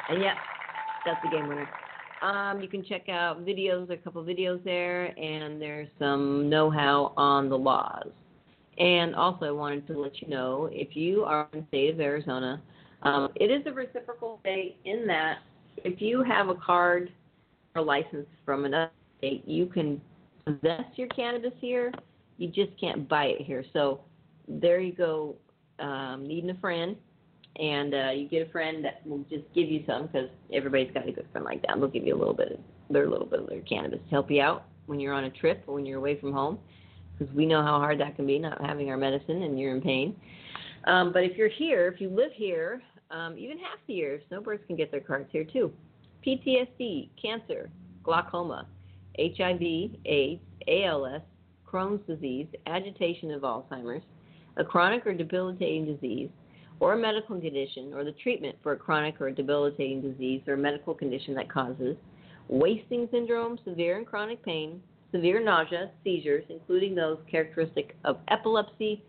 Speaker 2: And yeah, that's the game winner. Um, you can check out videos, a couple videos there, and there's some know-how on the laws. And also, I wanted to let you know if you are in the state of Arizona, um, it is a reciprocal state in that if you have a card or license from another state, you can possess your cannabis here. You just can't buy it here. So there you go, um, needing a friend and uh, you get a friend that will just give you some because everybody's got a good friend like that. They'll give you a little bit of their little bit of their cannabis to help you out. when you're on a trip or when you're away from home, because we know how hard that can be not having our medicine and you're in pain. Um, but if you're here, if you live here, um, even half the year, snowbirds can get their cards here too. PTSD, cancer, glaucoma, HIV, AIDS, ALS, Crohn's disease, agitation of Alzheimer's, a chronic or debilitating disease, or a medical condition, or the treatment for a chronic or debilitating disease or a medical condition that causes wasting syndrome, severe and chronic pain, severe nausea, seizures, including those characteristic of epilepsy,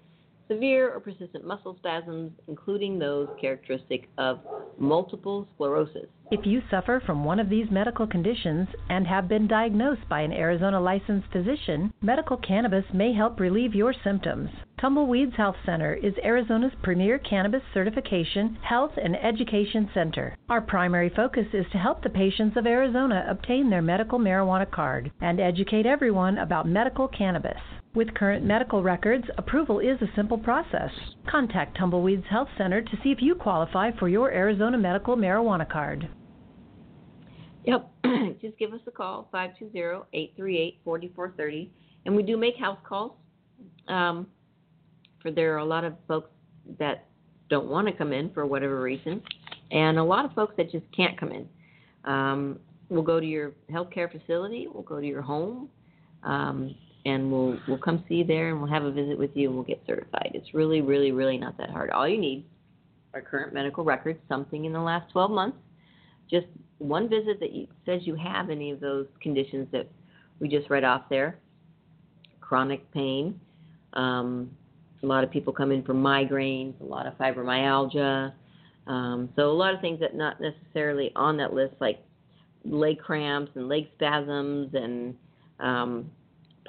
Speaker 2: severe or persistent muscle spasms, including those characteristic of multiple sclerosis.
Speaker 1: If you suffer from one of these medical conditions and have been diagnosed by an Arizona licensed physician, medical cannabis may help relieve your symptoms. Tumbleweeds Health Center is Arizona's premier cannabis certification, health, and education center. Our primary focus is to help the patients of Arizona obtain their medical marijuana card and educate everyone about medical cannabis. With current medical records, approval is a simple process. Contact Tumbleweeds Health Center to see if you qualify for your Arizona medical marijuana card.
Speaker 2: Yep. Just give us a call, 520-838-4430. And we do make house calls. Um, for there are a lot of folks that don't want to come in for whatever reason, and a lot of folks that just can't come in. Um, we'll go to your healthcare facility, we'll go to your home, um, and we'll we'll come see you there, and we'll have a visit with you, and we'll get certified. It's really, really, really not that hard. All you need are current medical records, something in the last 12 months, just one visit that you, says you have any of those conditions that we just read off there chronic pain. Um, a lot of people come in for migraines, a lot of fibromyalgia. Um, so a lot of things that not necessarily on that list, like leg cramps and leg spasms and um,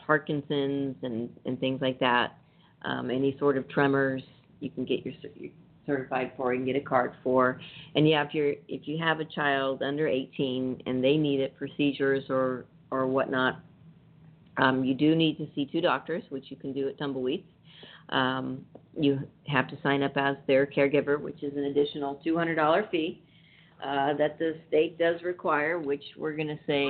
Speaker 2: Parkinson's and, and things like that. Um, any sort of tremors, you can get your, your certified for and get a card for. And yeah, if you're if you have a child under 18 and they need it for seizures or or whatnot, um, you do need to see two doctors, which you can do at Tumbleweeds. Um, you have to sign up as their caregiver, which is an additional $200 fee uh, that the state does require, which we're going to say,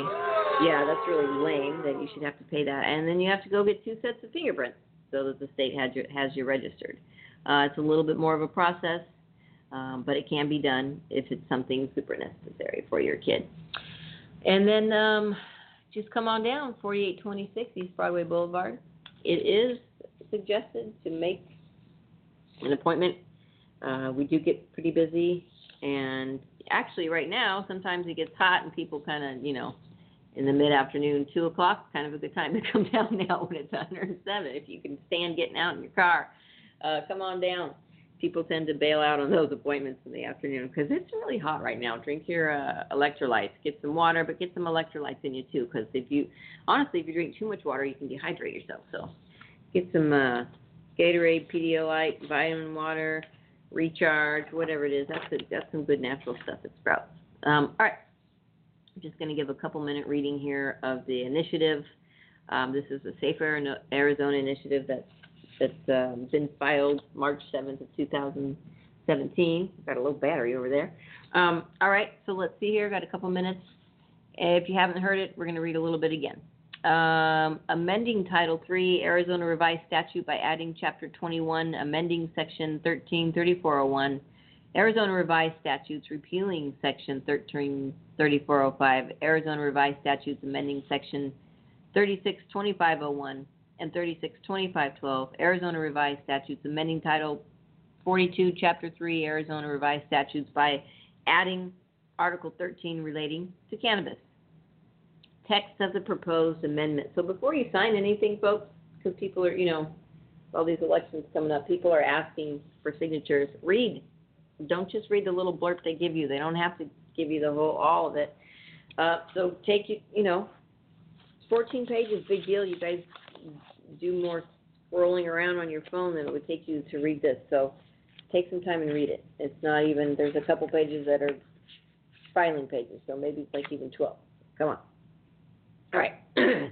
Speaker 2: yeah, that's really lame that you should have to pay that. And then you have to go get two sets of fingerprints so that the state has, your, has you registered. Uh, it's a little bit more of a process, um, but it can be done if it's something super necessary for your kid. And then um, just come on down, 4826 East Broadway Boulevard. It is suggested to make an appointment. Uh, we do get pretty busy, and actually, right now, sometimes it gets hot and people kind of, you know, in the mid afternoon, 2 o'clock, kind of a good time to come down now when it's 107. If you can stand getting out in your car, uh, come on down. People tend to bail out on those appointments in the afternoon because it's really hot right now. Drink your uh, electrolytes, get some water, but get some electrolytes in you too. Because if you, honestly, if you drink too much water, you can dehydrate yourself. So get some uh, Gatorade, Pedialyte, vitamin water, recharge, whatever it is. That's a, that's some good natural stuff at Sprouts. Um, all right, I'm just going to give a couple minute reading here of the initiative. Um, this is the Safer Arizona initiative that's that's um, been filed March 7th of 2017. Got a little battery over there. Um, all right, so let's see here. Got a couple minutes. If you haven't heard it, we're going to read a little bit again. Um, amending Title III Arizona Revised Statute by adding Chapter 21, amending Section 133401. Arizona Revised Statutes repealing Section 133405. Arizona Revised Statutes amending Section 362501 and 362512, Arizona Revised Statutes, amending Title 42, Chapter 3, Arizona Revised Statutes by adding Article 13 relating to cannabis. Text of the proposed amendment. So before you sign anything, folks, because people are, you know, all these elections coming up, people are asking for signatures. Read. Don't just read the little blurb they give you. They don't have to give you the whole, all of it. Uh, so take you, you know, 14 pages, big deal. You guys do more scrolling around on your phone than it would take you to read this. So take some time and read it. It's not even, there's a couple pages that are filing pages, so maybe it's like even 12. Come on. All right.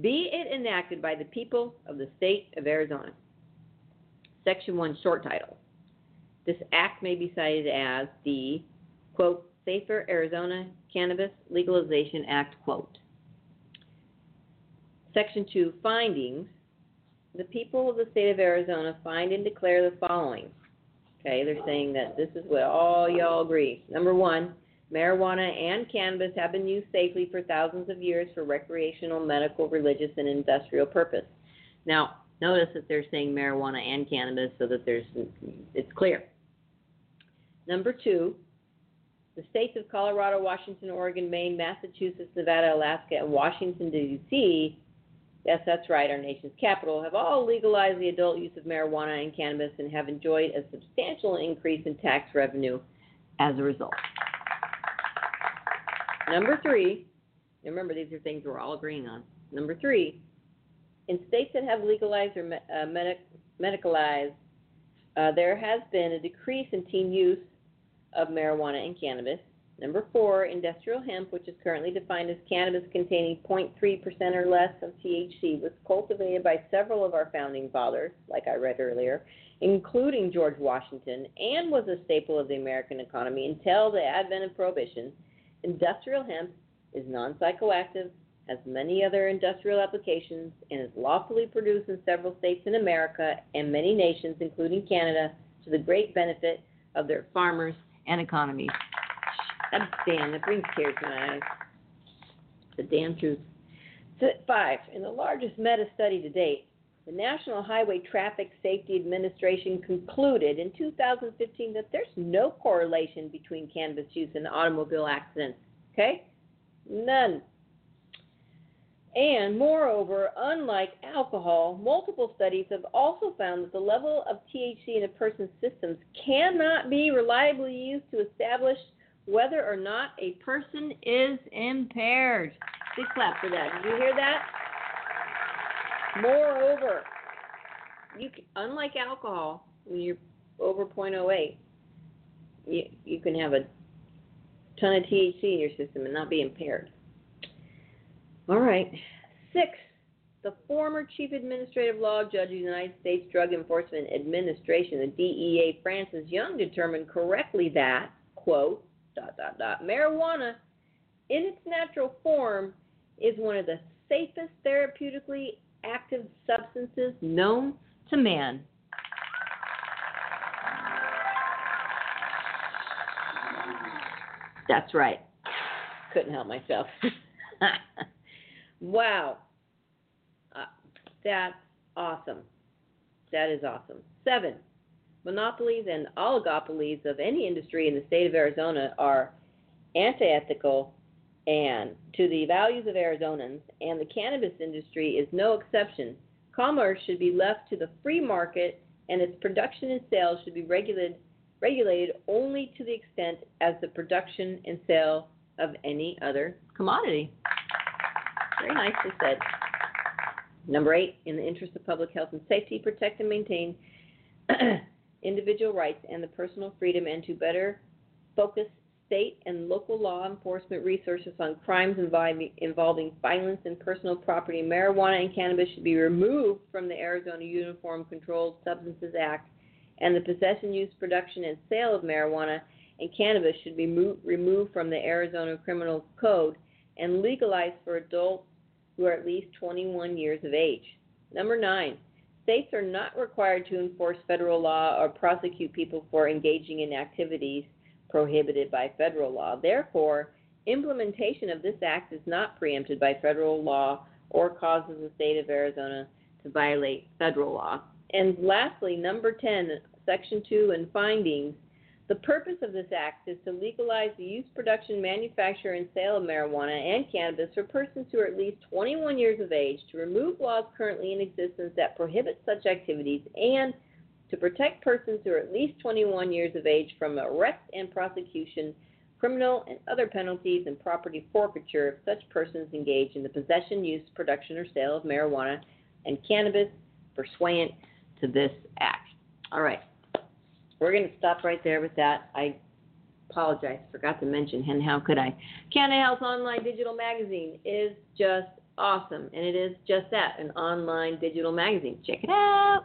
Speaker 2: Be it enacted by the people of the state of Arizona. Section 1 short title. This act may be cited as the, quote, Safer Arizona Cannabis Legalization Act, quote. Section 2 Findings. The people of the state of Arizona find and declare the following. Okay, they're saying that this is what all y'all agree. Number one, marijuana and cannabis have been used safely for thousands of years for recreational, medical, religious, and industrial purpose. Now, notice that they're saying marijuana and cannabis so that there's it's clear. Number two, the states of Colorado, Washington, Oregon, Maine, Massachusetts, Nevada, Alaska, and Washington, D.C. Yes, that's right, our nation's capital, have all legalized the adult use of marijuana and cannabis and have enjoyed a substantial increase in tax revenue as a result. Number three, remember these are things we're all agreeing on. Number three, in states that have legalized or uh, medic- medicalized, uh, there has been a decrease in teen use of marijuana and cannabis. Number four, industrial hemp, which is currently defined as cannabis containing 0.3% or less of THC, was cultivated by several of our founding fathers, like I read earlier, including George Washington, and was a staple of the American economy until the advent of Prohibition. Industrial hemp is non psychoactive, has many other industrial applications, and is lawfully produced in several states in America and many nations, including Canada, to the great benefit of their farmers and economies. That's damn, that brings tears to my eyes. The damn truth. Five, in the largest meta study to date, the National Highway Traffic Safety Administration concluded in 2015 that there's no correlation between cannabis use and automobile accidents. Okay? None. And moreover, unlike alcohol, multiple studies have also found that the level of THC in a person's systems cannot be reliably used to establish whether or not a person is impaired. Big clap for that. Did you hear that? Moreover, you unlike alcohol, when you're over 0.08, you you can have a ton of THC in your system and not be impaired. All right. Six, the former chief administrative law judge of the United States Drug Enforcement Administration, the DEA, Francis Young, determined correctly that, quote, dot, dot, dot, marijuana in its natural form is one of the safest therapeutically active substances known to man. That's right. Couldn't help myself. wow. Uh, that's awesome. That is awesome. Seven, monopolies and oligopolies of any industry in the state of Arizona are anti ethical and to the values of Arizonans, and the cannabis industry is no exception. Commerce should be left to the free market, and its production and sales should be regulated, regulated only to the extent as the production and sale of any other commodity. Very nicely said. Number eight, in the interest of public health and safety, protect and maintain individual rights and the personal freedom, and to better focus state and local law enforcement resources on crimes involving, violence and personal property. Marijuana and cannabis should be removed from the Arizona Uniform Controlled Substances Act, and the possession, use, production, and sale of marijuana and cannabis should be mo- removed from the Arizona Criminal Code and legalized for adults who are at least 21 years of age. Number nine, states are not required to enforce federal law or prosecute people for engaging in activities prohibited by federal law. Therefore, implementation of this act is not preempted by federal law or causes the state of Arizona to violate federal law. And lastly, number 10, section 2 and findings. The purpose of this act is to legalize the use, production, manufacture, and sale of marijuana and cannabis for persons who are at least 21 years of age, to remove laws currently in existence that prohibit such activities, and to protect persons who are at least 21 years of age from arrest and prosecution, criminal and other penalties, and property forfeiture if such persons engage in the possession, use, production, or sale of marijuana and cannabis pursuant to this act. All right. We're going to stop right there with that. I apologize, forgot to mention, and how could I? Canna Health Online Digital Magazine is just awesome, and it is just that an online digital magazine. Check it out.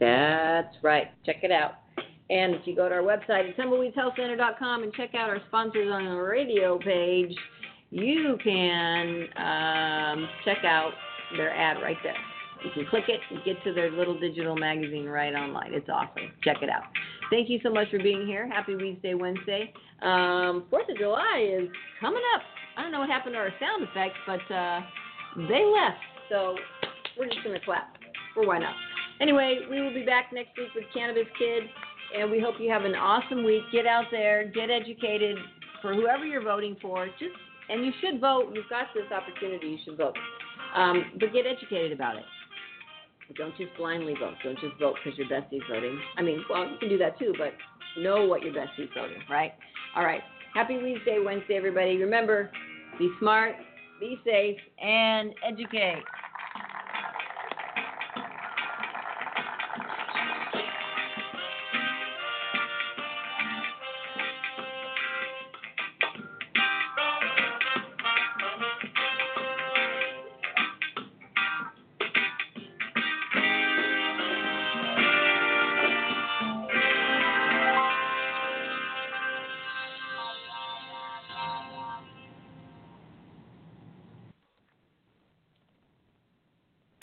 Speaker 2: That's right. Check it out. And if you go to our website at tumbleweedshealthcenter.com and check out our sponsors on the radio page, you can um, check out their ad right there. You can click it and get to their little digital magazine right online. It's awesome. Check it out. Thank you so much for being here. Happy Weedsday Wednesday. Um, Fourth of July is coming up. I don't know what happened to our sound effects, but uh, they left. So we're just going to clap. Or why not? Anyway, we will be back next week with Cannabis Kid, and we hope you have an awesome week. Get out there, get educated for whoever you're voting for. Just and you should vote. You've got this opportunity. You should vote, um, but get educated about it. Don't just blindly vote. Don't just vote because your bestie's voting. I mean, well, you can do that too, but know what your bestie's voting, right? All right. Happy Weedsday Wednesday, everybody. Remember, be smart, be safe, and educate.